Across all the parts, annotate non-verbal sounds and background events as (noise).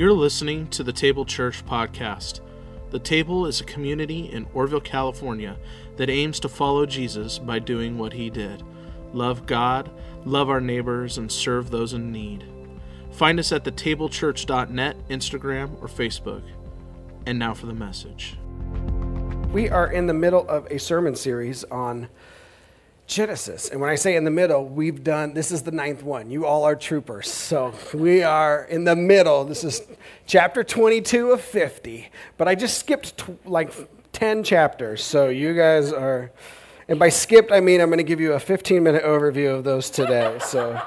You're listening to the Table Church podcast. The Table is a community in Oroville, California that aims to follow Jesus by doing what he did love God, love our neighbors, and serve those in need. Find us at thetablechurch.net, Instagram, or Facebook. And now for the message. We are in the middle of a sermon series on Genesis. And when I say in the middle, we've done, this is the ninth one. You all are troopers. So we are in the middle. This is chapter 22 of 50. But I just skipped t- like 10 chapters. So you guys are, and by skipped, I mean I'm going to give you a 15 minute overview of those today. So.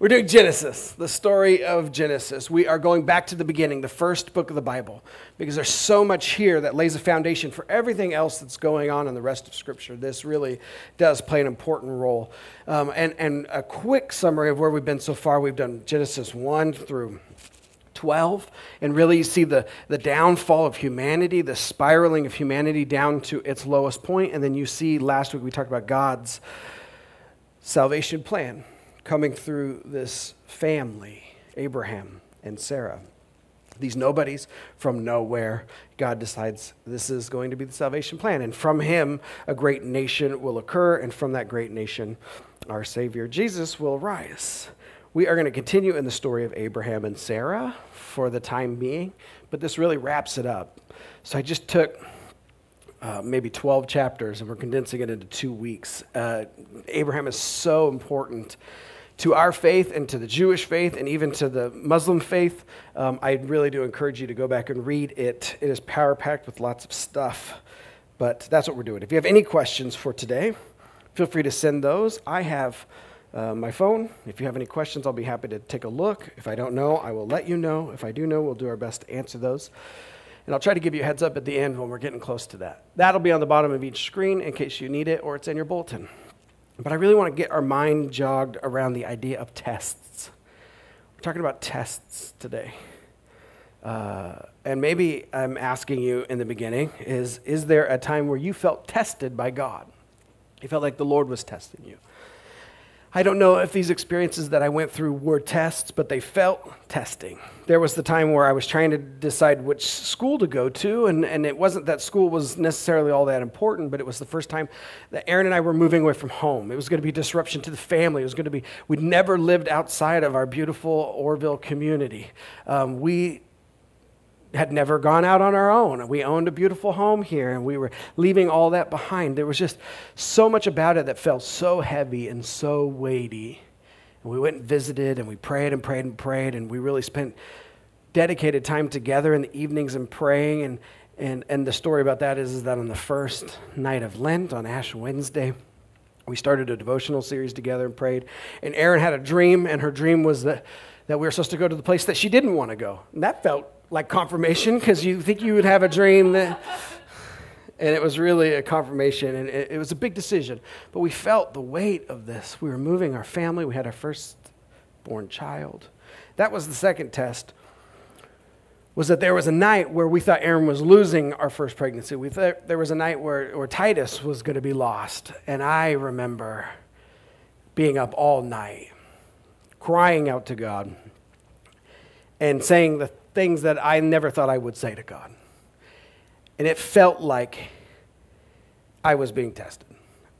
We're doing Genesis, the story of Genesis. We are going back to the beginning, the first book of the Bible, because there's so much here that lays a foundation for everything else that's going on in the rest of Scripture. This really does play an important role. Um, and, and a quick summary of where we've been so far we've done Genesis 1 through 12 and really you see the, the downfall of humanity the spiraling of humanity down to its lowest point and then you see last week we talked about god's salvation plan coming through this family, Abraham and Sarah. These nobodies from nowhere, God decides this is going to be the salvation plan. And from him, a great nation will occur. And from that great nation, our Savior Jesus will rise. We are going to continue in the story of Abraham and Sarah for the time being, but this really wraps it up. So I just took uh, maybe 12 chapters and we're condensing it into two weeks. Uh, Abraham is so important to our faith and to the Jewish faith and even to the Muslim faith, um, I really do encourage you to go back and read it. It is power packed with lots of stuff. But that's what we're doing. If you have any questions for today, feel free to send those. I have uh, my phone. If you have any questions, I'll be happy to take a look. If I don't know, I will let you know. If I do know, we'll do our best to answer those. And I'll try to give you a heads up at the end when we're getting close to that. That'll be on the bottom of each screen in case you need it, or it's in your bulletin. But I really want to get our mind jogged around the idea of tests. We're talking about tests today. Uh, and maybe I'm asking you in the beginning is, is there a time where you felt tested by God? You felt like the Lord was testing you. I don't know if these experiences that I went through were tests, but they felt testing. There was the time where I was trying to decide which school to go to, and, and it wasn't that school was necessarily all that important, but it was the first time that Erin and I were moving away from home. It was going to be disruption to the family. It was going to be, we'd never lived outside of our beautiful Oroville community. Um, we had never gone out on our own. We owned a beautiful home here and we were leaving all that behind. There was just so much about it that felt so heavy and so weighty. And we went and visited and we prayed and prayed and prayed and we really spent dedicated time together in the evenings and praying. And, and, and the story about that is, is that on the first night of Lent, on Ash Wednesday, we started a devotional series together and prayed. And Erin had a dream, and her dream was that, that we were supposed to go to the place that she didn't want to go. And that felt like confirmation because you think you would have a dream that and it was really a confirmation and it, it, was a big decision. But we felt the weight of this. We were moving our family. We had our first born child. That was the second test was that there was a night where we thought Erin was losing our first pregnancy. We thought there was a night where, where titus was going to be lost. And i remember being up all night crying out to god and saying the things that I never thought I would say to God. And it felt like I was being tested.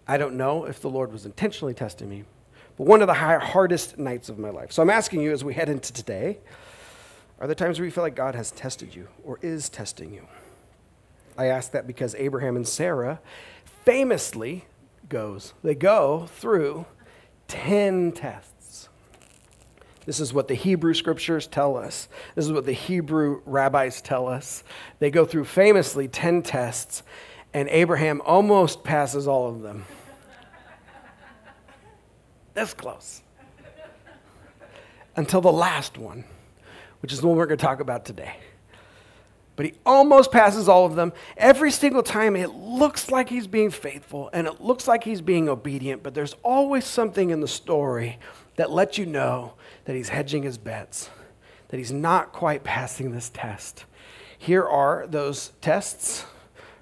I don't know if the Lord was intentionally testing me, but one of the hardest nights of my life. So I'm asking you as we head into today are there times where you feel like God has tested you or is testing you? I ask that because Abraham and Sarah famously goes, they go through 10 tests. This is what the Hebrew scriptures tell us. This is what the Hebrew rabbis tell us. They go through famously 10 tests, and Abraham almost passes all of them. This close. Until the last one, which is the one we're going to talk about today. But he almost passes all of them. Every single time, it looks like he's being faithful and it looks like he's being obedient, but there's always something in the story that lets you know that he's hedging his bets, that he's not quite passing this test. Here are those tests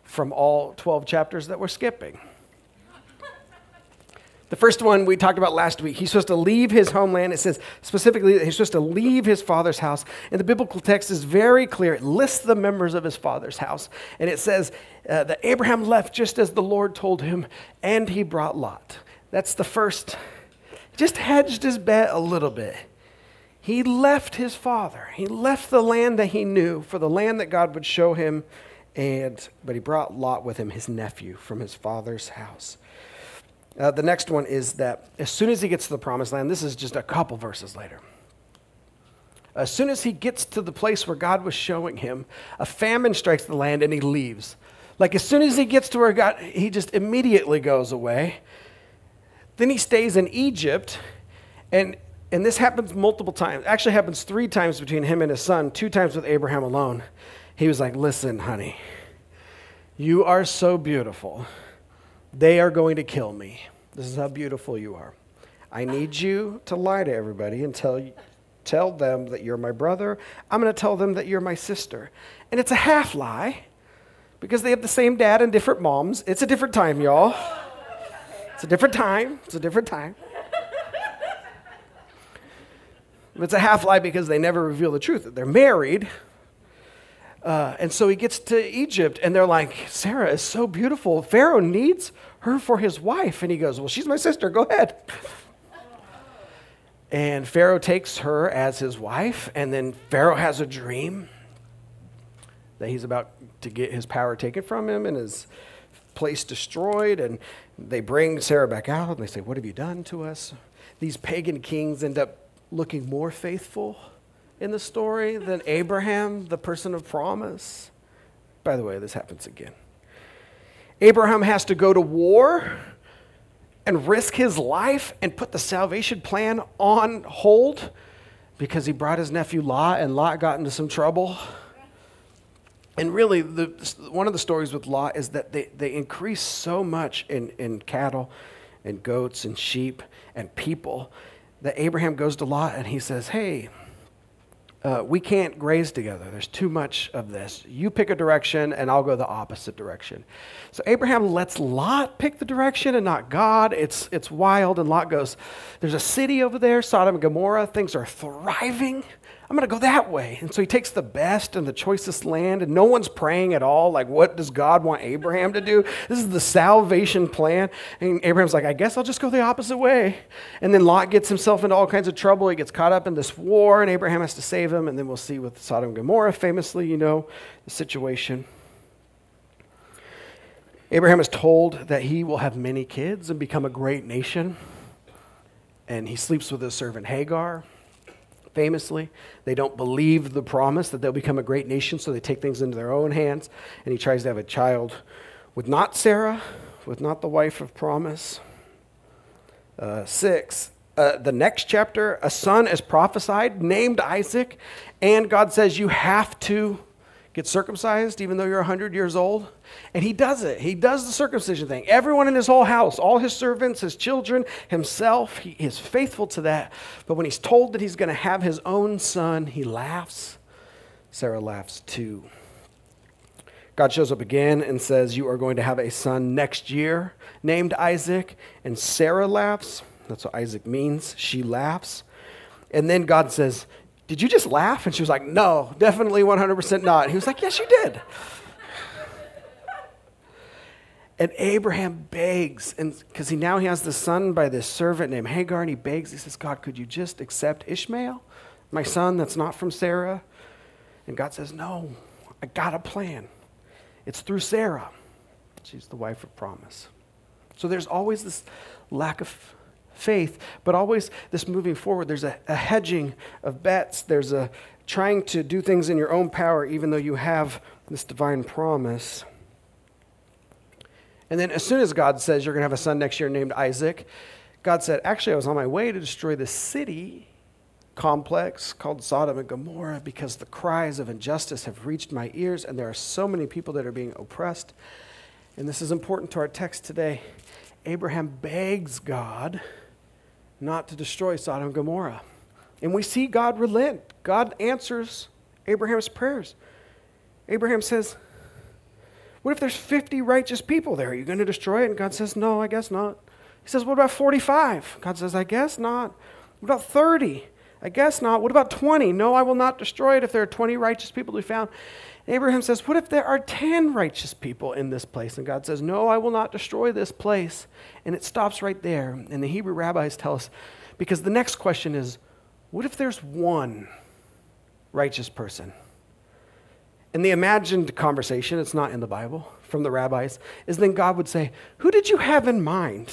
from all 12 chapters that we're skipping. The first one we talked about last week. He's supposed to leave his homeland. It says specifically that he's supposed to leave his father's house. And the biblical text is very clear. It lists the members of his father's house. And it says uh, that Abraham left just as the Lord told him, and he brought Lot. That's the first. Just hedged his bet a little bit. He left his father. He left the land that he knew for the land that God would show him. And, but he brought Lot with him, his nephew, from his father's house. Uh, the next one is that as soon as he gets to the promised land, this is just a couple verses later. As soon as he gets to the place where God was showing him, a famine strikes the land and he leaves. Like as soon as he gets to where God, he just immediately goes away. Then he stays in Egypt, and, and this happens multiple times. Actually, happens three times between him and his son, two times with Abraham alone. He was like, Listen, honey, you are so beautiful they are going to kill me. This is how beautiful you are. I need you to lie to everybody and tell, tell them that you're my brother. I'm going to tell them that you're my sister. And it's a half lie because they have the same dad and different moms. It's a different time, y'all. It's a different time. It's a different time. It's a half lie because they never reveal the truth. that They're married, uh, and so he gets to Egypt, and they're like, Sarah is so beautiful. Pharaoh needs her for his wife. And he goes, Well, she's my sister. Go ahead. And Pharaoh takes her as his wife, and then Pharaoh has a dream that he's about to get his power taken from him and his place destroyed. And they bring Sarah back out, and they say, What have you done to us? These pagan kings end up looking more faithful in the story than Abraham, the person of promise. By the way, this happens again. Abraham has to go to war and risk his life and put the salvation plan on hold because he brought his nephew Lot and Lot got into some trouble. And really, the, one of the stories with Lot is that they, they increase so much in, in cattle and goats and sheep and people that Abraham goes to Lot and he says, Hey, uh, we can't graze together. There's too much of this. You pick a direction, and I'll go the opposite direction. So Abraham lets Lot pick the direction and not God. It's, it's wild. And Lot goes, There's a city over there, Sodom and Gomorrah. Things are thriving. I'm going to go that way. And so he takes the best and the choicest land, and no one's praying at all. Like, what does God want Abraham to do? This is the salvation plan. And Abraham's like, I guess I'll just go the opposite way. And then Lot gets himself into all kinds of trouble. He gets caught up in this war, and Abraham has to save him. And then we'll see with Sodom and Gomorrah, famously, you know, the situation. Abraham is told that he will have many kids and become a great nation. And he sleeps with his servant Hagar famously. They don't believe the promise that they'll become a great nation, so they take things into their own hands. And he tries to have a child with not Sarah, with not the wife of promise. Uh, six, uh, the next chapter, a son is prophesied named Isaac, and God says you have to get circumcised even though you're 100 years old. And he does it. He does the circumcision thing. Everyone in his whole house, all his servants, his children, himself, he is faithful to that. But when he's told that he's going to have his own son, he laughs. Sarah laughs too. God shows up again and says, You are going to have a son next year named Isaac. And Sarah laughs. That's what Isaac means. She laughs. And then God says, did you just laugh? And she was like, No, definitely 100% not. he was like, Yes, you did. And Abraham begs, and because he now he has the son by this servant named Hagar, and he begs, he says, God, could you just accept Ishmael, my son that's not from Sarah? And God says, No, I got a plan. It's through Sarah. She's the wife of promise. So there's always this lack of faith, but always this moving forward. There's a, a hedging of bets. There's a trying to do things in your own power, even though you have this divine promise. And then, as soon as God says you're going to have a son next year named Isaac, God said, Actually, I was on my way to destroy the city complex called Sodom and Gomorrah because the cries of injustice have reached my ears, and there are so many people that are being oppressed. And this is important to our text today. Abraham begs God not to destroy Sodom and Gomorrah. And we see God relent. God answers Abraham's prayers. Abraham says, What if there's 50 righteous people there? Are you going to destroy it? And God says, No, I guess not. He says, What about 45? God says, I guess not. What about 30? I guess not. What about 20? No, I will not destroy it if there are 20 righteous people to be found. Abraham says, What if there are 10 righteous people in this place? And God says, No, I will not destroy this place. And it stops right there. And the Hebrew rabbis tell us, because the next question is, What if there's one righteous person? And the imagined conversation, it's not in the Bible, from the rabbis, is then God would say, Who did you have in mind?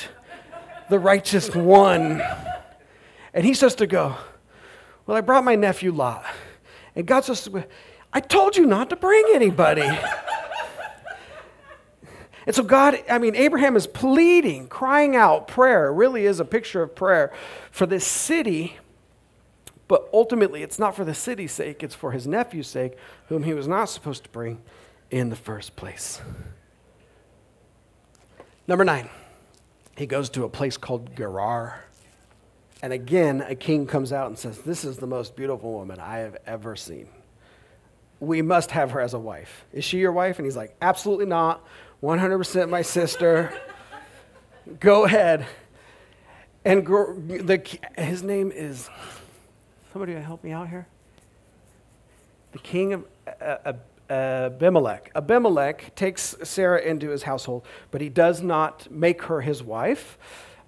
The righteous one. And he's supposed to go, Well, I brought my nephew Lot. And God's supposed to go, I told you not to bring anybody. and so, God, I mean, Abraham is pleading, crying out. Prayer really is a picture of prayer for this city. But ultimately, it's not for the city's sake, it's for his nephew's sake, whom he was not supposed to bring in the first place. Number nine, he goes to a place called Gerar. And again, a king comes out and says, This is the most beautiful woman I have ever seen we must have her as a wife. Is she your wife? And he's like, absolutely not. 100% my sister. Go ahead. And the, his name is, somebody help me out here? The king of uh, Abimelech. Abimelech takes Sarah into his household, but he does not make her his wife.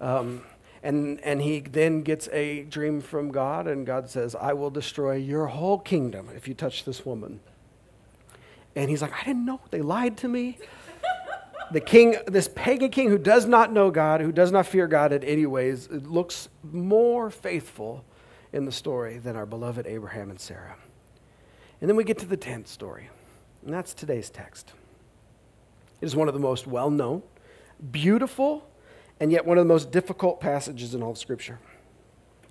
Um, and, and he then gets a dream from God, and God says, I will destroy your whole kingdom if you touch this woman. And he's like, I didn't know. They lied to me. (laughs) the king, this pagan king who does not know God, who does not fear God in any ways, looks more faithful in the story than our beloved Abraham and Sarah. And then we get to the 10th story, and that's today's text. It is one of the most well known, beautiful, and yet one of the most difficult passages in all of Scripture.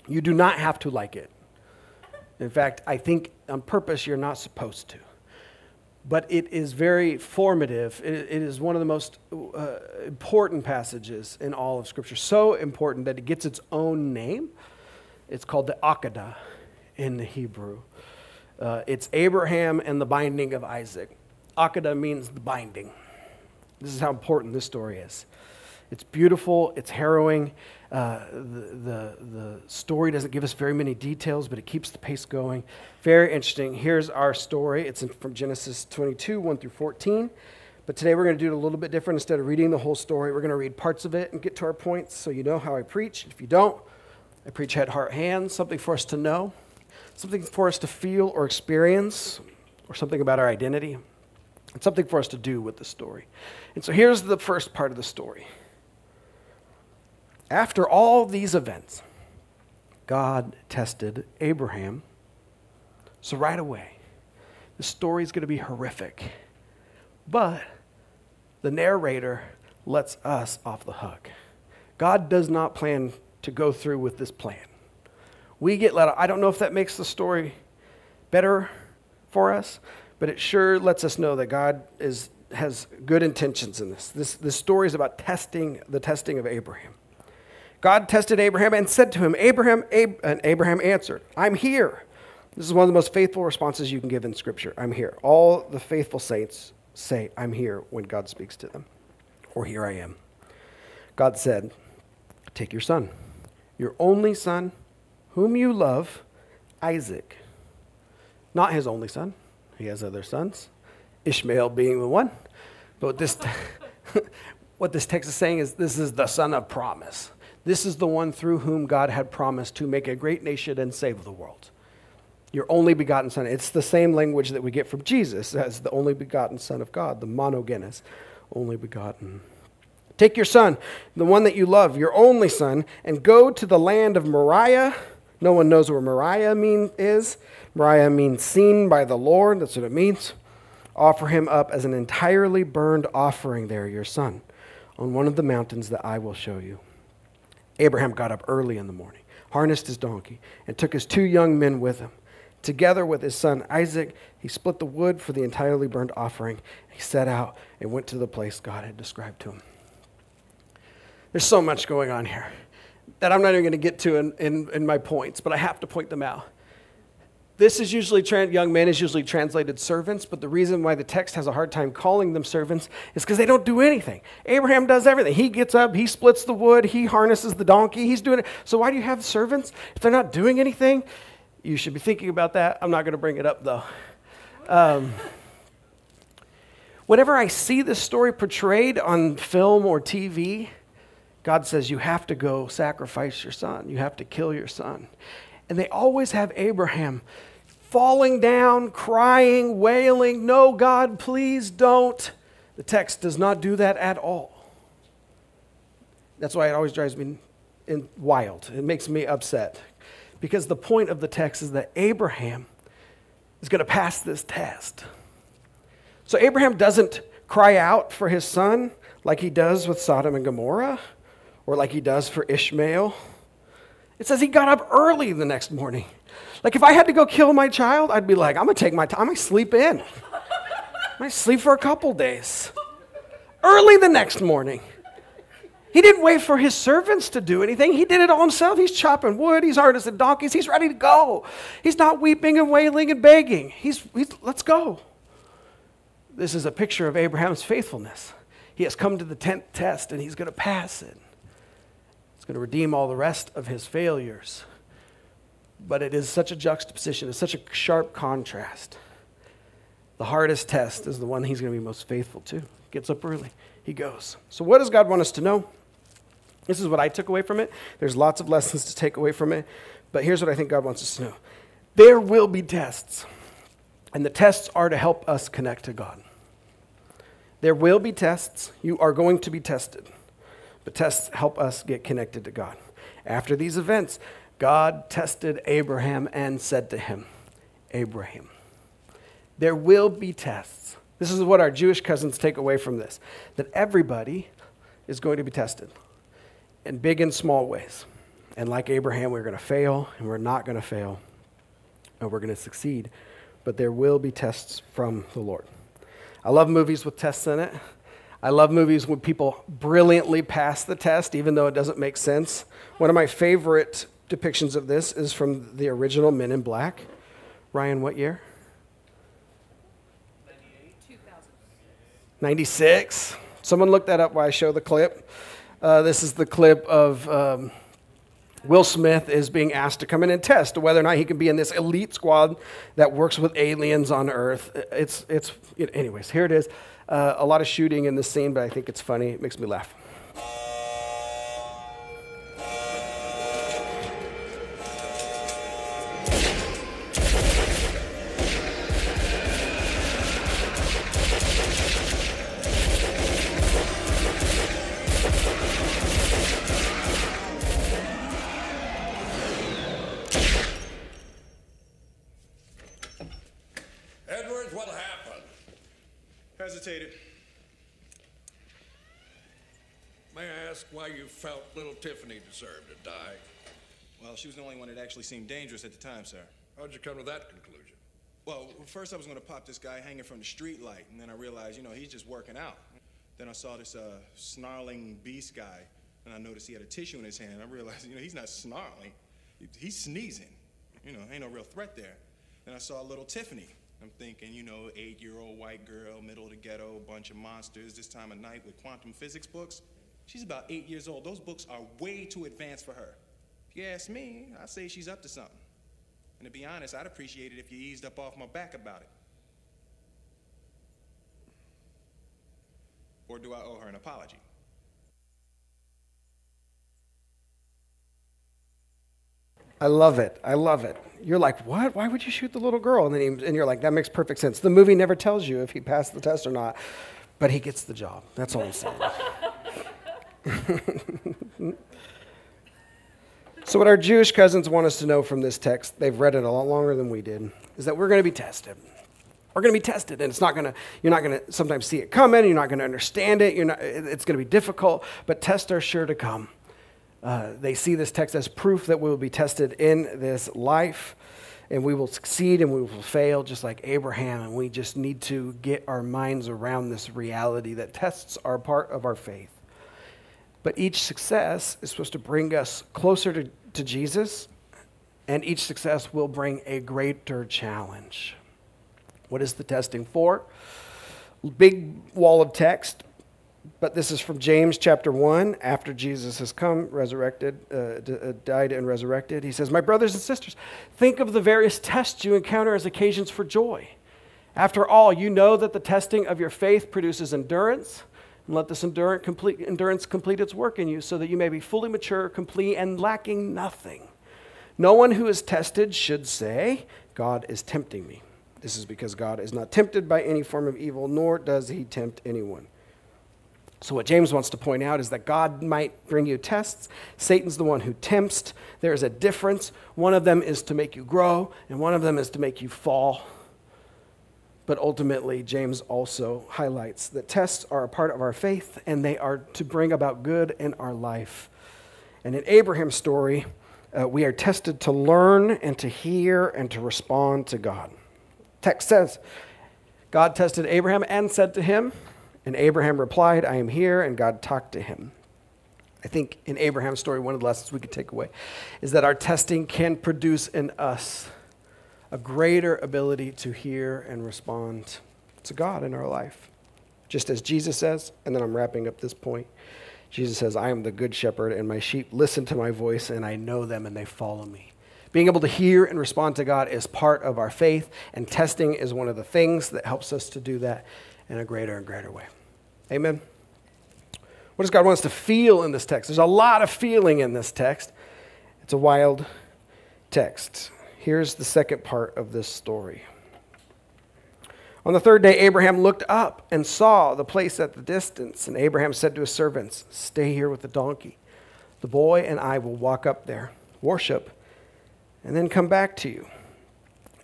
You do not have to like it. In fact, I think on purpose you're not supposed to. But it is very formative. it, is one of the most uh, important passages in all of Scripture. So important that it gets its own name. It's called the Akedah in the Hebrew. Uh, it's Abraham and the binding of Isaac. Akedah means the binding. This is how important this story is. It's beautiful, it's harrowing. Uh, the, the, the story doesn't give us very many details, but it keeps the pace going. Very interesting. Here's our story. It's in, from Genesis 22, 1 through 14. But today we're going to do it a little bit different. Instead of reading the whole story, we're going to read parts of it and get to our points so you know how I preach. If you don't, I preach head, heart, hands, something for us to know, something for us to feel or experience, or something about our identity, and something for us to do with the story. And so here's the first part of the story. After all these events, God tested Abraham. So, right away, the story is going to be horrific. But the narrator lets us off the hook. God does not plan to go through with this plan. We get let I don't know if that makes the story better for us, but it sure lets us know that God is, has good intentions in this. This, this story is about testing the testing of Abraham. God tested Abraham and said to him, Abraham, Ab-, and Abraham answered, I'm here. This is one of the most faithful responses you can give in Scripture. I'm here. All the faithful saints say, I'm here when God speaks to them, or here I am. God said, Take your son, your only son, whom you love, Isaac. Not his only son, he has other sons, Ishmael being the one. But this, (laughs) what this text is saying is this is the son of promise. This is the one through whom God had promised to make a great nation and save the world. Your only begotten Son. It's the same language that we get from Jesus as the only begotten Son of God, the monogenes, only begotten. Take your son, the one that you love, your only son, and go to the land of Moriah. No one knows where Moriah mean, is. Moriah means seen by the Lord. That's what it means. Offer him up as an entirely burned offering there, your son, on one of the mountains that I will show you. Abraham got up early in the morning, harnessed his donkey, and took his two young men with him. Together with his son Isaac, he split the wood for the entirely burned offering. He set out and went to the place God had described to him. There's so much going on here that I'm not even going to get to in, in, in my points, but I have to point them out. This is usually, young men is usually translated servants, but the reason why the text has a hard time calling them servants is because they don't do anything. Abraham does everything. He gets up, he splits the wood, he harnesses the donkey, he's doing it. So why do you have servants? If they're not doing anything, you should be thinking about that. I'm not going to bring it up though. Um, whenever I see this story portrayed on film or TV, God says, You have to go sacrifice your son. You have to kill your son. And they always have Abraham falling down, crying, wailing, No, God, please don't. The text does not do that at all. That's why it always drives me wild. It makes me upset. Because the point of the text is that Abraham is going to pass this test. So Abraham doesn't cry out for his son like he does with Sodom and Gomorrah or like he does for Ishmael. It says he got up early the next morning. Like if I had to go kill my child, I'd be like, I'm gonna take my time, I'm gonna sleep in. I might sleep for a couple days. Early the next morning. He didn't wait for his servants to do anything. He did it all himself. He's chopping wood, he's harnessing donkeys, he's ready to go. He's not weeping and wailing and begging. He's, he's let's go. This is a picture of Abraham's faithfulness. He has come to the 10th test and he's going to pass it. He's going to redeem all the rest of his failures. But it is such a juxtaposition, it's such a sharp contrast. The hardest test is the one he's going to be most faithful to. Gets up early, he goes. So, what does God want us to know? This is what I took away from it. There's lots of lessons to take away from it, but here's what I think God wants us to know there will be tests, and the tests are to help us connect to God. There will be tests. You are going to be tested, but tests help us get connected to God. After these events, God tested Abraham and said to him, Abraham, there will be tests. This is what our Jewish cousins take away from this that everybody is going to be tested in big and small ways. And like Abraham, we're going to fail and we're not going to fail and we're going to succeed. But there will be tests from the Lord. I love movies with tests in it. I love movies when people brilliantly pass the test, even though it doesn't make sense. One of my favorite depictions of this is from the original Men in Black. Ryan, what year? 96. Someone look that up while I show the clip. Uh, this is the clip of um, Will Smith is being asked to come in and test whether or not he can be in this elite squad that works with aliens on Earth. It's, it's, anyways, here it is. Uh, a lot of shooting in this scene, but I think it's funny. It makes me laugh. Deserved to die? Well, she was the only one that actually seemed dangerous at the time, sir. How'd you come to that conclusion? Well, first I was going to pop this guy hanging from the street light, and then I realized, you know, he's just working out. Then I saw this uh, snarling beast guy, and I noticed he had a tissue in his hand. I realized, you know, he's not snarling, he's sneezing. You know, ain't no real threat there. Then I saw little Tiffany, I'm thinking, you know, eight year old white girl, middle of the ghetto, bunch of monsters, this time of night with quantum physics books. She's about eight years old. Those books are way too advanced for her. If you ask me, I say she's up to something. And to be honest, I'd appreciate it if you eased up off my back about it. Or do I owe her an apology? I love it. I love it. You're like, what? Why would you shoot the little girl? And then he, and you're like, that makes perfect sense. The movie never tells you if he passed the test or not, but he gets the job. That's all I'm saying. So, what our Jewish cousins want us to know from this text, they've read it a lot longer than we did, is that we're going to be tested. We're going to be tested, and it's not going to. You're not going to sometimes see it coming. You're not going to understand it. You're not. It's going to be difficult, but tests are sure to come. Uh, they see this text as proof that we will be tested in this life and we will succeed and we will fail just like Abraham. And we just need to get our minds around this reality that tests are part of our faith. But each success is supposed to bring us closer to, to Jesus and each success will bring a greater challenge. What is the testing for? Big wall of text, but this is from James chapter 1, after Jesus has come, resurrected, uh, d- uh, died and resurrected. He says, My brothers and sisters, think of the various tests you encounter as occasions for joy. After all, you know that the testing of your faith produces endurance. And let this endurance complete, endurance complete its work in you, so that you may be fully mature, complete, and lacking nothing. No one who is tested should say, God is tempting me. This is because God is not tempted by any form of evil, nor does he tempt anyone. So, what James wants to point out is that God might bring you tests. Satan's the one who tempts. There is a difference. One of them is to make you grow, and one of them is to make you fall. But ultimately, James also highlights that tests are a part of our faith, and they are to bring about good in our life. And in Abraham's story, uh, we are tested to learn and to hear and to respond to God. Text says, God tested Abraham and said to him, and Abraham replied, I am here, and God talked to him. I think in Abraham's story, one of the lessons we could take away is that our testing can produce in us a greater ability to hear and respond to God in our life. Just as Jesus says, and then I'm wrapping up this point. Jesus says, I am the good shepherd, and my sheep listen to my voice, and I know them, and they follow me. Being able to hear and respond to God is part of our faith, and testing is one of the things that helps us to do that in a greater and greater way. Amen. What does God want us to feel in this text? There's a lot of feeling in this text. It's a wild text. Here's the second part of this story. On the third day, Abraham looked up and saw the place at the distance. And Abraham said to his servants, Stay here with the donkey. The boy and I will walk up there, worship, and then come back to you.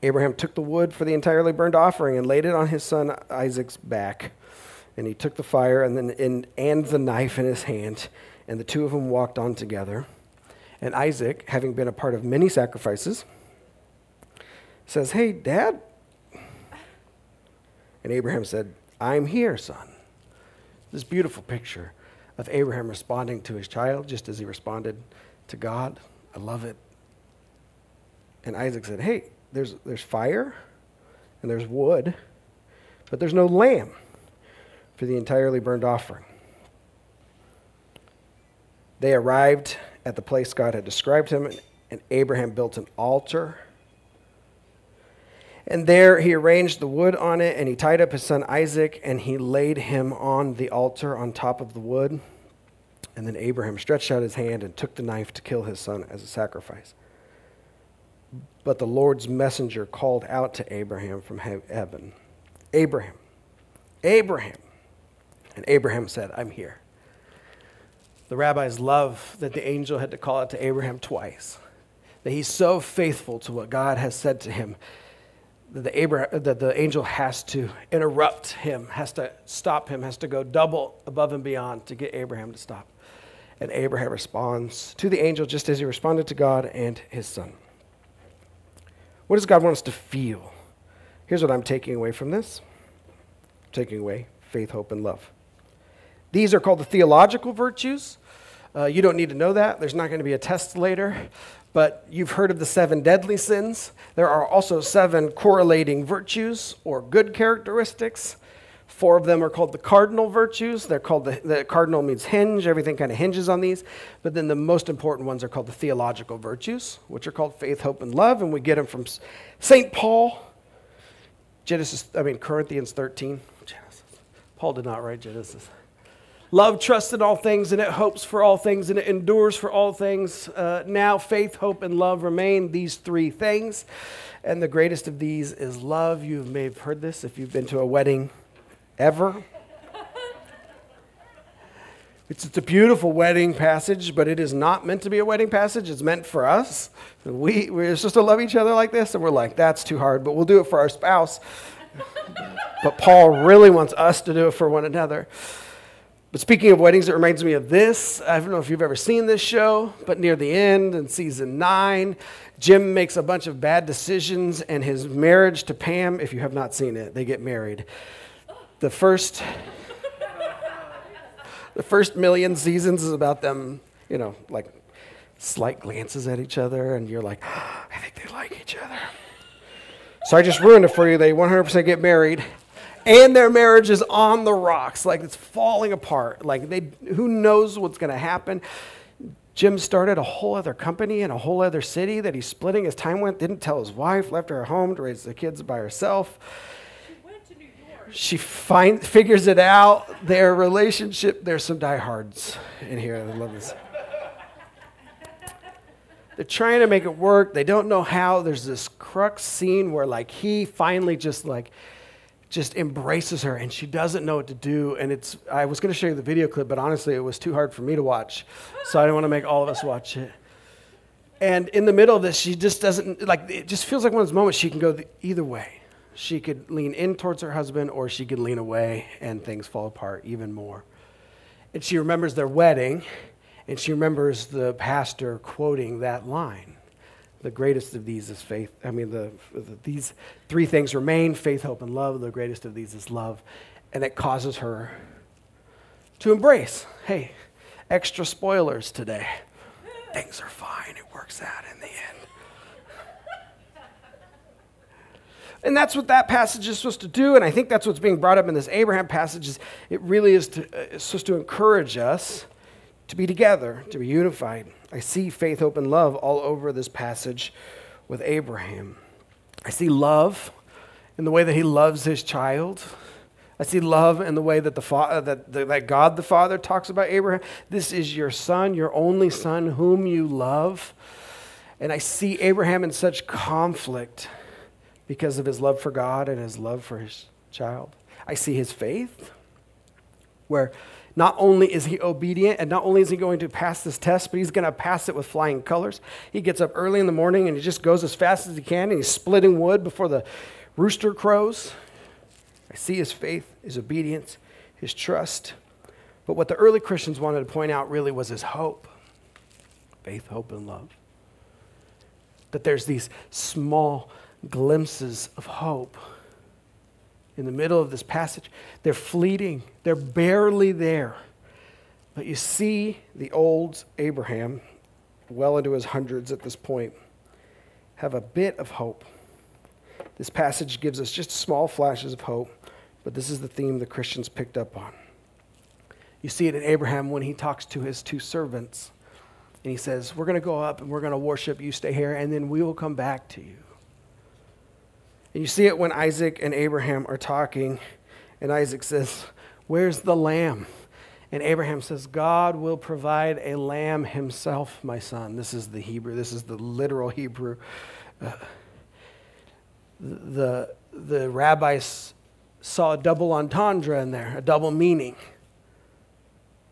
Abraham took the wood for the entirely burned offering and laid it on his son Isaac's back. And he took the fire and, then, in, and the knife in his hand, and the two of them walked on together. And Isaac, having been a part of many sacrifices, says, Hey, Dad. And Abraham said, I'm here, son. This beautiful picture of Abraham responding to his child just as he responded to God. I love it. And Isaac said, Hey, there's, there's fire and there's wood, but there's no lamb for the entirely burned offering. They arrived at the place God had described him, and Abraham built an altar. And there he arranged the wood on it, and he tied up his son Isaac, and he laid him on the altar on top of the wood. And then Abraham stretched out his hand and took the knife to kill his son as a sacrifice. But the Lord's messenger called out to Abraham from heaven Abraham, Abraham. And Abraham said, I'm here. The rabbis love that the angel had to call out to Abraham twice, that he's so faithful to what God has said to him the, Abraham, that the angel has to interrupt him, has to stop him, has to go double above and beyond to get Abraham to stop. And Abraham responds to the angel just as he responded to God and his son. What does God want us to feel? Here's what I'm taking away from this I'm taking away faith, hope, and love. These are called the theological virtues. Uh, you don't need to know that. There's not going to be a test later. But you've heard of the seven deadly sins. There are also seven correlating virtues or good characteristics. Four of them are called the cardinal virtues. They're called the, the cardinal means hinge. Everything kind of hinges on these. But then the most important ones are called the theological virtues, which are called faith, hope, and love. And we get them from St. Paul, Genesis, I mean, Corinthians 13. Genesis. Paul did not write Genesis. Love trusts in all things, and it hopes for all things, and it endures for all things. Uh, now, faith, hope, and love remain these three things. And the greatest of these is love. You may have heard this if you've been to a wedding ever. It's, it's a beautiful wedding passage, but it is not meant to be a wedding passage. It's meant for us. We, we're supposed to love each other like this, and we're like, that's too hard, but we'll do it for our spouse. (laughs) but Paul really wants us to do it for one another. But speaking of weddings, it reminds me of this. I don't know if you've ever seen this show, but near the end in season nine, Jim makes a bunch of bad decisions, and his marriage to Pam, if you have not seen it, they get married. The first, the first million seasons is about them, you know, like slight glances at each other, and you're like, I think they like each other. So I just ruined it for you. They 100% get married, and their marriage is on the rocks, like it's falling apart. Like they, who knows what's going to happen? Jim started a whole other company in a whole other city that he's splitting his time with. Didn't tell his wife. Left her at home to raise the kids by herself. She, went to New York. she find, figures it out. Their relationship. There's some diehards in here. I love this. They're trying to make it work. They don't know how. There's this crux scene where like he finally just like just embraces her and she doesn't know what to do. And it's i was going to show you the video clip but honestly it was too hard for me to watch. So i didn't want to make all of us watch it. And in the middle of this she just doesn't like it just feels like one of those moments she can go the, either way. She could lean in towards her husband or she could lean away and things fall apart even more. And she remembers their wedding and she remembers the pastor quoting that line the greatest of these is faith. I mean, the, the, these three things remain faith, hope, and love. The greatest of these is love. And it causes her to embrace hey, extra spoilers today. Things are fine. It works out in the end. And that's what that passage is supposed to do. And I think that's what's being brought up in this Abraham passage. Is it really is to, uh, supposed to encourage us to be together, to be unified. I see faith, hope, and love all over this passage with Abraham. I see love in the way that he loves his child. I see love in the way that, the fa- that, that God the Father talks about Abraham. This is your son, your only son, whom you love. And I see Abraham in such conflict because of his love for God and his love for his child. I see his faith, where not only is he obedient and not only is he going to pass this test, but he's going to pass it with flying colors. He gets up early in the morning and he just goes as fast as he can and he's splitting wood before the rooster crows. I see his faith, his obedience, his trust. But what the early Christians wanted to point out really was his hope faith, hope, and love. That there's these small glimpses of hope in the middle of this passage. They're fleeting, they're barely there. But you see the old Abraham, well into his hundreds at this point, have a bit of hope. This passage gives us just small flashes of hope, but this is the theme the Christians picked up on. You see it in Abraham when he talks to his two servants. And he says, We're going to go up and we're going to worship. You stay here, and then we will come back to you. And you see it when Isaac and Abraham are talking, and Isaac says, Where's the lamb? And Abraham says, God will provide a lamb himself, my son. This is the Hebrew, this is the literal Hebrew. Uh, the, the rabbis saw a double entendre in there, a double meaning.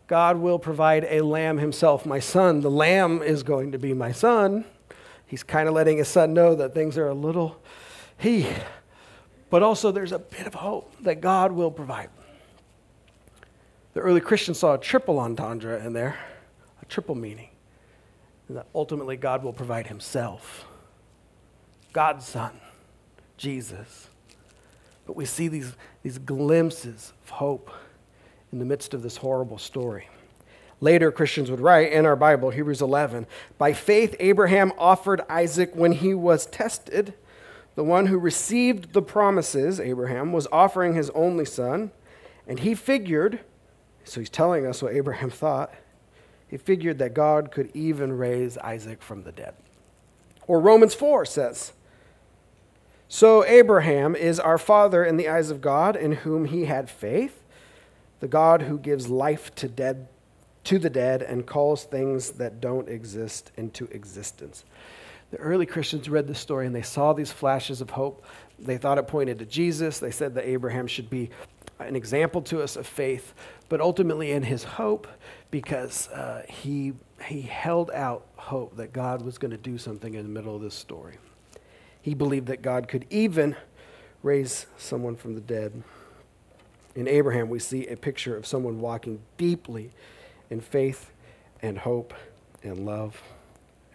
God will provide a lamb himself, my son. The lamb is going to be my son. He's kind of letting his son know that things are a little he, but also there's a bit of hope that God will provide. The early Christians saw a triple entendre in there, a triple meaning, and that ultimately God will provide Himself, God's Son, Jesus. But we see these, these glimpses of hope in the midst of this horrible story. Later, Christians would write in our Bible, Hebrews 11, by faith, Abraham offered Isaac when he was tested the one who received the promises, Abraham, was offering his only son, and he figured, so he's telling us what Abraham (laughs) thought, he figured that God could even raise Isaac from the dead. Or Romans 4 says, So Abraham is our father in the eyes of God, in whom he had faith, the God who gives life to dead to the dead and calls things that don't exist into existence. The early Christians read the story and they saw these flashes of hope. They thought it pointed to Jesus. They said that Abraham should be an example to us of faith, but ultimately in his hope, because uh, he, he held out hope that God was going to do something in the middle of this story. He believed that God could even raise someone from the dead. In Abraham, we see a picture of someone walking deeply in faith and hope and love.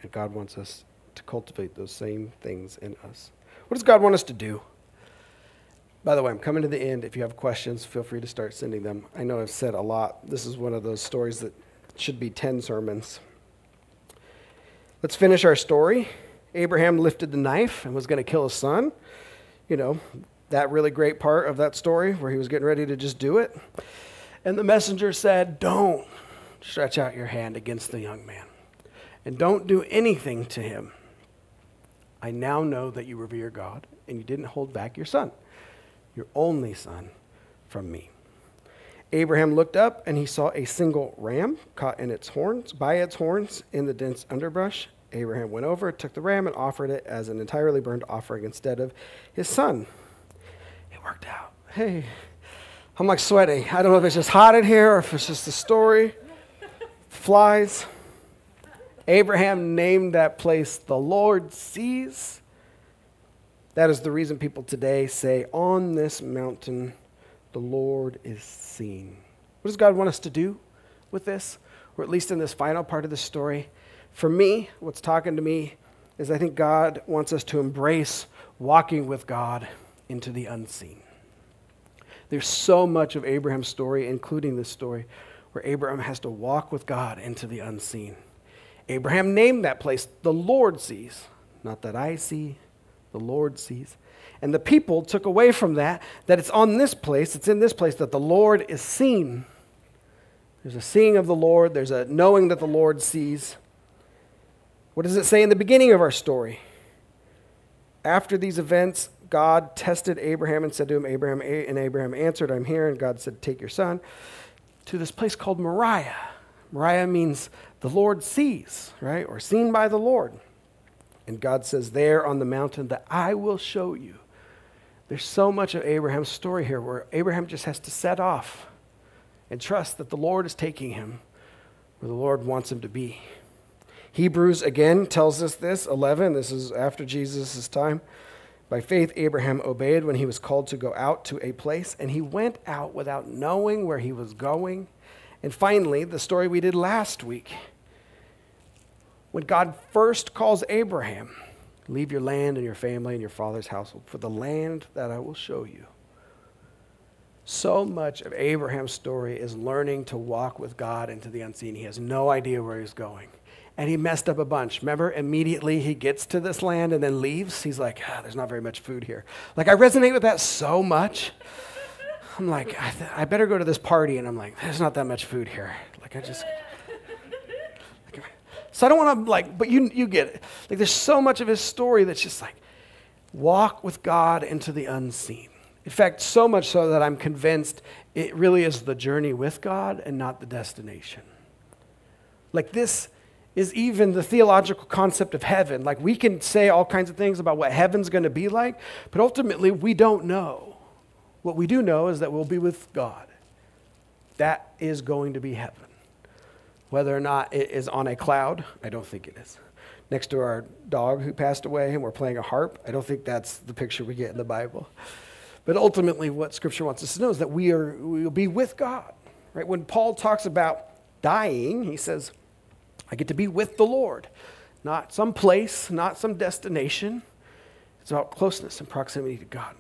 And God wants us to cultivate those same things in us. What does God want us to do? By the way, I'm coming to the end. If you have questions, feel free to start sending them. I know I've said a lot. This is one of those stories that should be 10 sermons. Let's finish our story. Abraham lifted the knife and was going to kill his son. You know, that really great part of that story where he was getting ready to just do it. And the messenger said, Don't stretch out your hand against the young man, and don't do anything to him. I now know that you revere God, and you didn't hold back your son, your only son, from me. Abraham looked up and he saw a single ram caught in its horns, by its horns in the dense underbrush. Abraham went over, took the ram, and offered it as an entirely burned offering instead of his son. It worked out. Hey, I'm like sweating. I don't know if it's just hot in here or if it's just the story. Flies. Abraham named that place the Lord sees. That is the reason people today say, On this mountain, the Lord is seen. What does God want us to do with this? Or at least in this final part of the story? For me, what's talking to me is I think God wants us to embrace walking with God into the unseen. There's so much of Abraham's story, including this story, where Abraham has to walk with God into the unseen. Abraham named that place the Lord sees, not that I see, the Lord sees. And the people took away from that that it's on this place, it's in this place that the Lord is seen. There's a seeing of the Lord, there's a knowing that the Lord sees. What does it say in the beginning of our story? After these events, God tested Abraham and said to him, Abraham, and Abraham answered, I'm here. And God said, Take your son to this place called Moriah. Moriah means the Lord sees, right? Or seen by the Lord. And God says, There on the mountain that I will show you. There's so much of Abraham's story here where Abraham just has to set off and trust that the Lord is taking him where the Lord wants him to be. Hebrews again tells us this 11, this is after Jesus' time. By faith, Abraham obeyed when he was called to go out to a place, and he went out without knowing where he was going. And finally, the story we did last week. When God first calls Abraham, leave your land and your family and your father's household for the land that I will show you. So much of Abraham's story is learning to walk with God into the unseen. He has no idea where he's going and he messed up a bunch. Remember, immediately he gets to this land and then leaves. He's like, ah, there's not very much food here. Like, I resonate with that so much. I'm like, I, I better go to this party. And I'm like, there's not that much food here. Like, I just. Like, so I don't want to, like, but you, you get it. Like, there's so much of his story that's just like, walk with God into the unseen. In fact, so much so that I'm convinced it really is the journey with God and not the destination. Like, this is even the theological concept of heaven. Like we can say all kinds of things about what heaven's going to be like, but ultimately we don't know. What we do know is that we'll be with God. That is going to be heaven. Whether or not it is on a cloud, I don't think it is. Next to our dog who passed away and we're playing a harp, I don't think that's the picture we get in the Bible. But ultimately, what Scripture wants us to know is that we, are, we will be with God. Right? When Paul talks about dying, he says, I get to be with the Lord, not some place, not some destination. It's about closeness and proximity to God.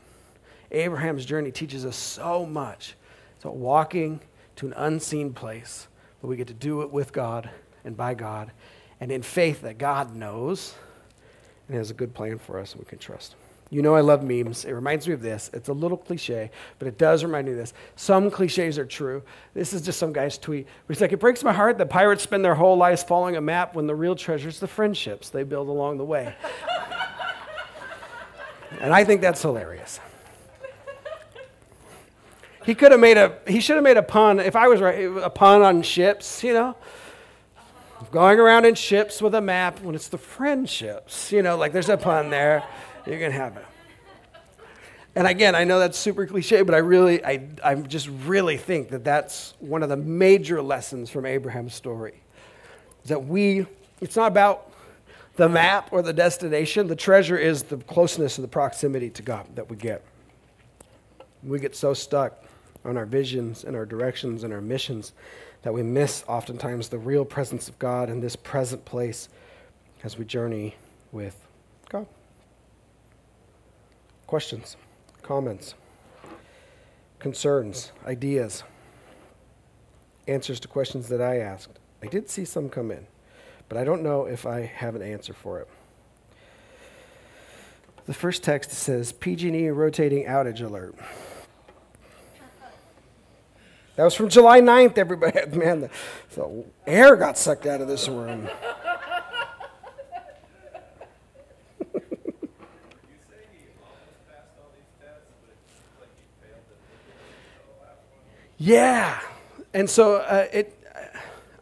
Abraham's journey teaches us so much. It's about walking to an unseen place, but we get to do it with God and by God, and in faith that God knows and has a good plan for us and we can trust. You know, I love memes. It reminds me of this. It's a little cliche, but it does remind me of this. Some cliches are true. This is just some guy's tweet. He's like, It breaks my heart that pirates spend their whole lives following a map when the real treasure is the friendships they build along the way. (laughs) and I think that's hilarious. He could have made a, he should have made a pun, if I was right, a pun on ships, you know? Going around in ships with a map when it's the friendships, you know, like there's a pun there. You can have it. And again, I know that's super cliche, but I really, I, I just really think that that's one of the major lessons from Abraham's story. That we, it's not about the map or the destination. The treasure is the closeness and the proximity to God that we get. We get so stuck on our visions and our directions and our missions that we miss oftentimes the real presence of God in this present place as we journey with God. Questions, comments, concerns, ideas, answers to questions that I asked. I did see some come in. but I don't know if I have an answer for it. The first text says PG&E rotating outage alert. That was from July 9th, everybody. (laughs) Man, the, the air got sucked out of this room. Yeah. And so uh, it,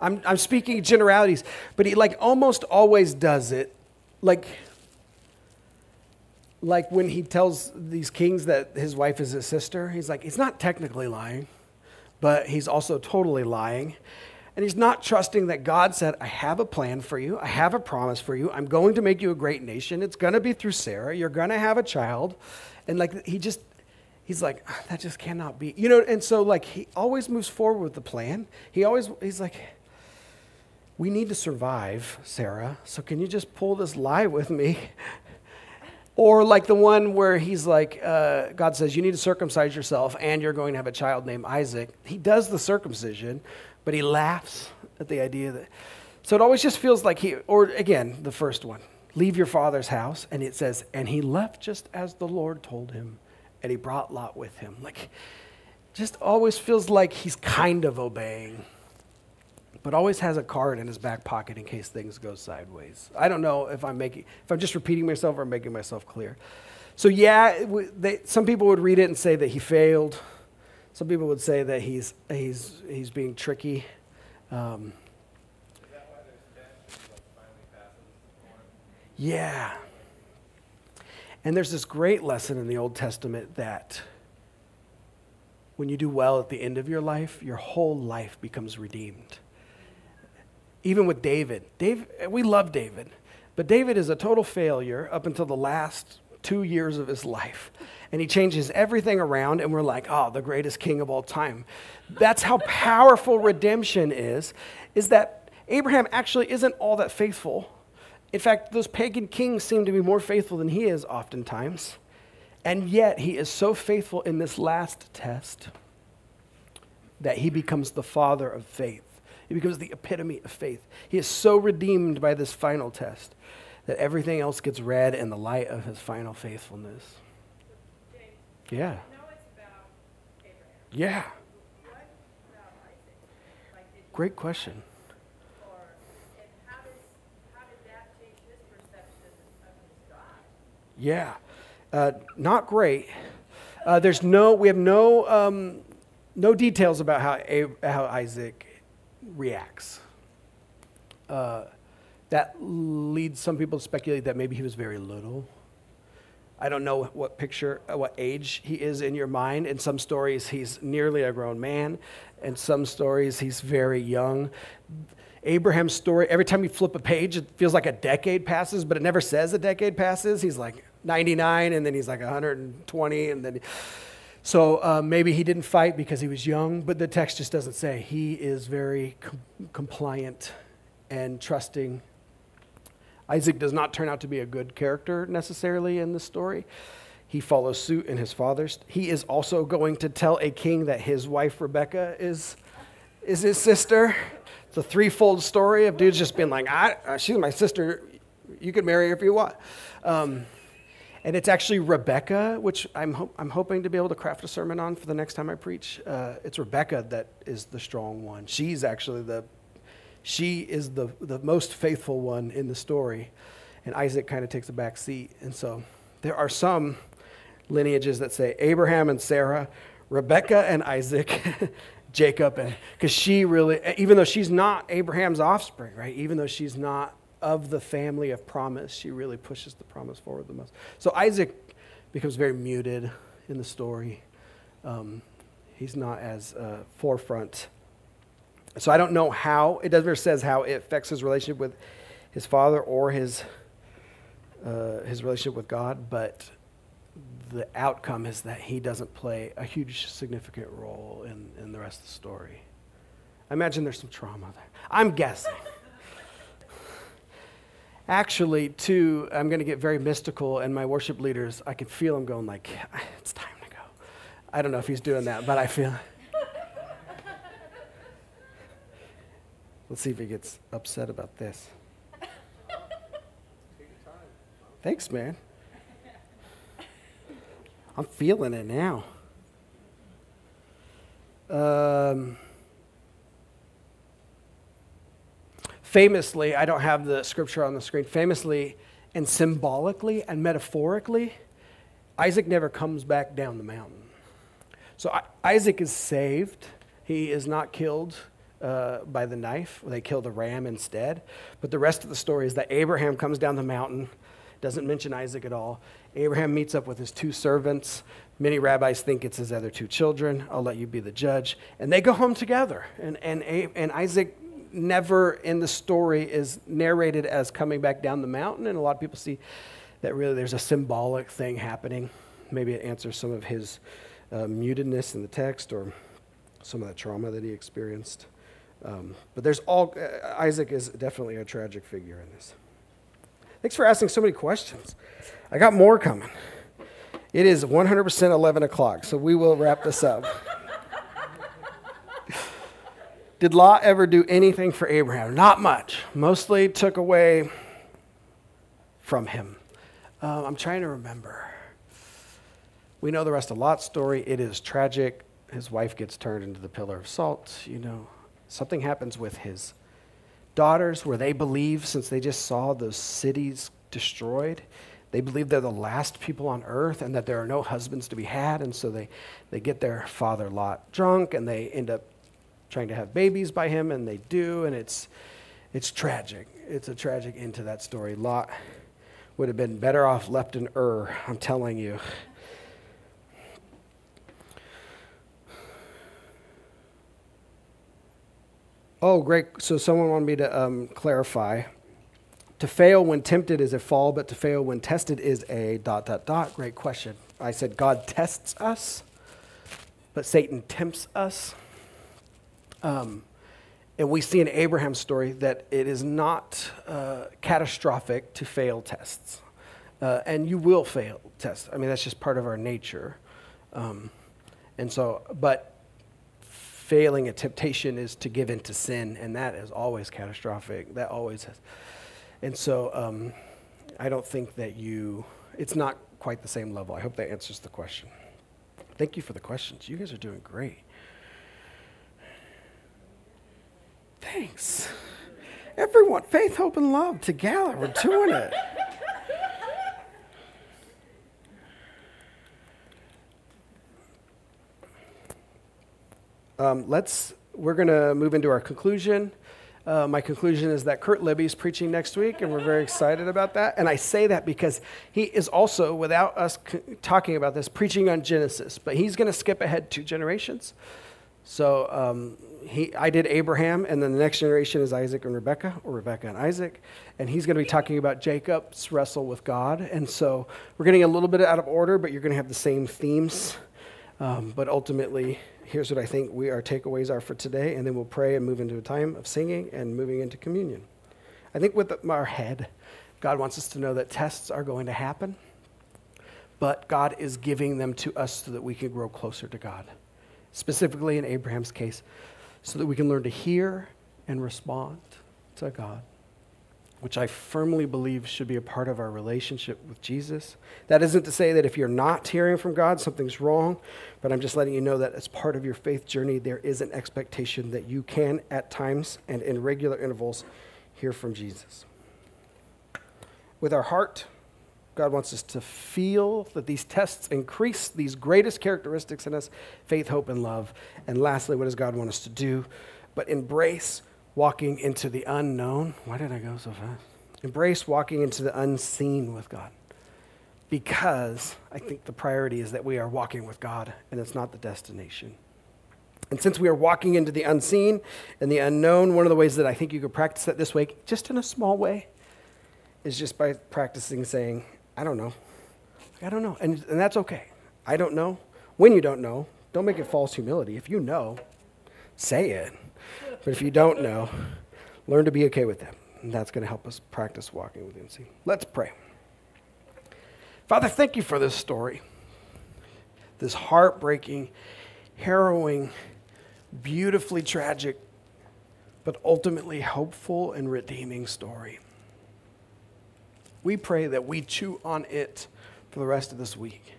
I'm, I'm speaking generalities, but he like almost always does it. Like, like when he tells these kings that his wife is his sister, he's like, he's not technically lying, but he's also totally lying. And he's not trusting that God said, I have a plan for you. I have a promise for you. I'm going to make you a great nation. It's going to be through Sarah. You're going to have a child. And like, he just, he's like, "Ah, that just cannot be. You know, and so like, he always moves forward with the plan. He always, he's like, we need to survive, Sarah. So can you just pull this lie with me? Or like the one where he's like, uh, God says, you need to circumcise yourself and you're going to have a child named Isaac. He does the circumcision, but he laughs at the idea that. So it always just feels like he, or again, the first one, leave your father's house. And it says, and he left just as the Lord told him, and he brought Lot with him. Like, just always feels like he's kind of obeying but always has a card in his back pocket in case things go sideways. I don't know if I'm making, if I'm just repeating myself or making myself clear. So yeah, they, some people would read it and say that he failed. Some people would say that he's he's he's being tricky. Um, yeah. And there's this great lesson in the Old Testament that when you do well at the end of your life, your whole life becomes redeemed even with David. Dave, we love David, but David is a total failure up until the last two years of his life. And he changes everything around, and we're like, oh, the greatest king of all time. That's how powerful redemption is, is that Abraham actually isn't all that faithful. In fact, those pagan kings seem to be more faithful than he is oftentimes. And yet, he is so faithful in this last test that he becomes the father of faith. He becomes the epitome of faith. He is so redeemed by this final test that everything else gets read in the light of his final faithfulness. James, Yeah. I know it's about Abraham. Yeah. What about Isaac? Like, Great question. or how does how did that change his perception of his God? Yeah. Uh, not great. Uh, there's no, we have no, um, no details about how, how Isaac reacts. Uh, that leads some people to speculate that maybe he was very little. I don't know what picture, uh, what age he is in your mind. In some stories, he's nearly a grown man. In some stories, he's very young. Abraham's story, every time you flip a page, it feels like a decade passes, but it never says a decade passes. He's like 99, and then he's like 120, and then. So uh, maybe he didn't fight because he was young, but the text just doesn't say. He is very com- compliant and trusting. Isaac does not turn out to be a good character necessarily in the story. He follows suit in his father's. He is also going to tell a king that his wife Rebecca is, is his sister. It's a threefold story of dudes just being like, I, uh, she's my sister. You can marry her if you want. Um, and it's actually Rebecca, which I'm, ho- I'm hoping to be able to craft a sermon on for the next time I preach. Uh, it's Rebecca that is the strong one. She's actually the, she is the, the most faithful one in the story. And Isaac kind of takes a back seat. And so there are some lineages that say Abraham and Sarah, Rebecca and Isaac, (laughs) Jacob, and because she really, even though she's not Abraham's offspring, right? Even though she's not of the family of promise, she really pushes the promise forward the most. So Isaac becomes very muted in the story. Um, he's not as uh, forefront. So I don't know how, it never says how it affects his relationship with his father or his, uh, his relationship with God, but the outcome is that he doesn't play a huge significant role in, in the rest of the story. I imagine there's some trauma there. I'm guessing actually to i'm going to get very mystical and my worship leaders i can feel him going like ah, it's time to go. I don't know if he's doing that but i feel let's see if he gets upset about this. Thanks man. I'm feeling it now. Um, famously, I don't have the scripture on the screen, famously and symbolically and metaphorically, Isaac never comes back down the mountain. So Isaac is saved. He is not killed uh, by the knife. They kill the ram instead. But the rest of the story is that Abraham comes down the mountain, doesn't mention Isaac at all. Abraham meets up with his two servants. Many rabbis think it's his other two children. I'll let you be the judge. And they go home together. And, and, and Isaac never in the story is narrated as coming back down the mountain. And a lot of people see that really there's a symbolic thing happening. Maybe it answers some of his uh, mutedness in the text or some of the trauma that he experienced. Um, but there's all, uh, Isaac is definitely a tragic figure in this. Thanks for asking so many questions. I got more coming. It is 100% 11 o'clock, so we will wrap this up. Did Lot ever do anything for Abraham? Not much. Mostly took away from him. Uh, I'm trying to remember. We know the rest of Lot's story. It is tragic. His wife gets turned into the pillar of salt. You know, something happens with his daughters where they believe, since they just saw those cities destroyed, they believe they're the last people on earth and that there are no husbands to be had. And so they, they get their father Lot drunk and they end up trying to have babies by him, and they do. And it's, it's tragic. It's a tragic end to that story. Lot would have been better off left in Ur, I'm telling you. Oh, great. So someone wanted me to um, clarify. To fail when tempted is a fall, but to fail when tested is a dot, dot, dot. Great question. I said God tests us, but Satan tempts us. Um, and we see in Abraham's story that it is not uh, catastrophic to fail tests. Uh, and you will fail tests. I mean, that's just part of our nature. Um, and so, but failing a temptation is to give in to sin, and that is always catastrophic. That always has. And so, um, I don't think that you, it's not quite the same level. I hope that answers the question. Thank you for the questions. You guys are doing great. Thanks. Everyone, faith, hope, and love together. We're doing it. Um, let's, we're going to move into our conclusion. Uh, my conclusion is that Kurt Libby is preaching next week, and we're very excited about that. And I say that because he is also, without us c- talking about this, preaching on Genesis. But he's going to skip ahead two generations. So um, he, I did Abraham, and then the next generation is Isaac and Rebecca, or Rebecca and Isaac. And he's going to be talking about Jacob's wrestle with God. And so we're getting a little bit out of order, but you're going to have the same themes. Um, but ultimately, here's what I think we our takeaways are for today, and then we'll pray and move into a time of singing and moving into communion. I think with our head, God wants us to know that tests are going to happen, but God is giving them to us so that we can grow closer to God. Specifically in Abraham's case, so that we can learn to hear and respond to God which I firmly believe should be a part of our relationship with Jesus. That isn't to say that if you're not hearing from God, something's wrong, but I'm just letting you know that as part of your faith journey, there is an expectation that you can, at times and in regular intervals, hear from Jesus. With our heart, God wants us to feel that these tests increase these greatest characteristics in us faith, hope, and love. And lastly, what does God want us to do? But embrace walking into the unknown. Why did I go so fast? Embrace walking into the unseen with God. Because I think the priority is that we are walking with God and it's not the destination. And since we are walking into the unseen and the unknown, one of the ways that I think you could practice that this way, just in a small way, is just by practicing saying, I don't know. I don't know. And, and that's okay. I don't know. When you don't know, don't make it false humility. If you know, say it. But if you don't know, learn to be okay with that. And that's going to help us practice walking with. See. Let's pray. Father, thank you for this story. This heartbreaking, harrowing, beautifully tragic, but ultimately hopeful and redeeming story. We pray that we chew on it for the rest of this week.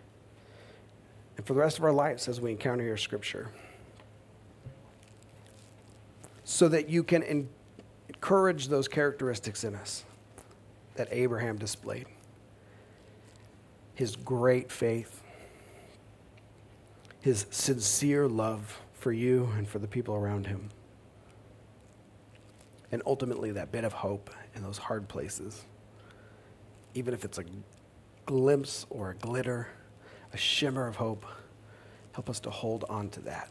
And for the rest of our lives as we encounter your scripture. So that you can en- encourage those characteristics in us that Abraham displayed. His great faith, his sincere love for you and for the people around him, and ultimately that bit of hope in those hard places, even if it's a glimpse or a glitter, a shimmer of hope. Help us to hold on to that.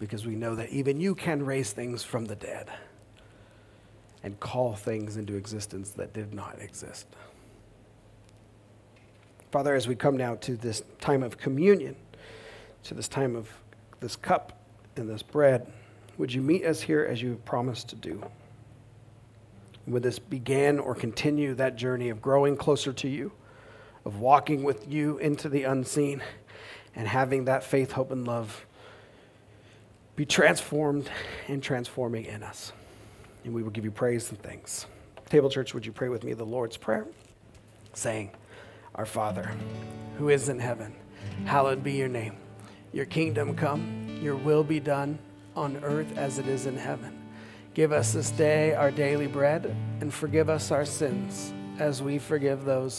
Because we know that even you can raise things from the dead and call things into existence that did not exist. Father, as we come now to this time of communion, to this time of this cup and this bread, would you meet us here as you promised to do? Would this begin or continue that journey of growing closer to you, of walking with you into the unseen, and having that faith, hope, and love be transformed and transforming in us? And we will give you praise and thanks. Table Church, would you pray with me the Lord's Prayer? Saying, Our Father, who is in heaven, hallowed be your name. Your kingdom come, your will be done on earth as it is in heaven. Give us this day our daily bread and forgive us our sins as we forgive those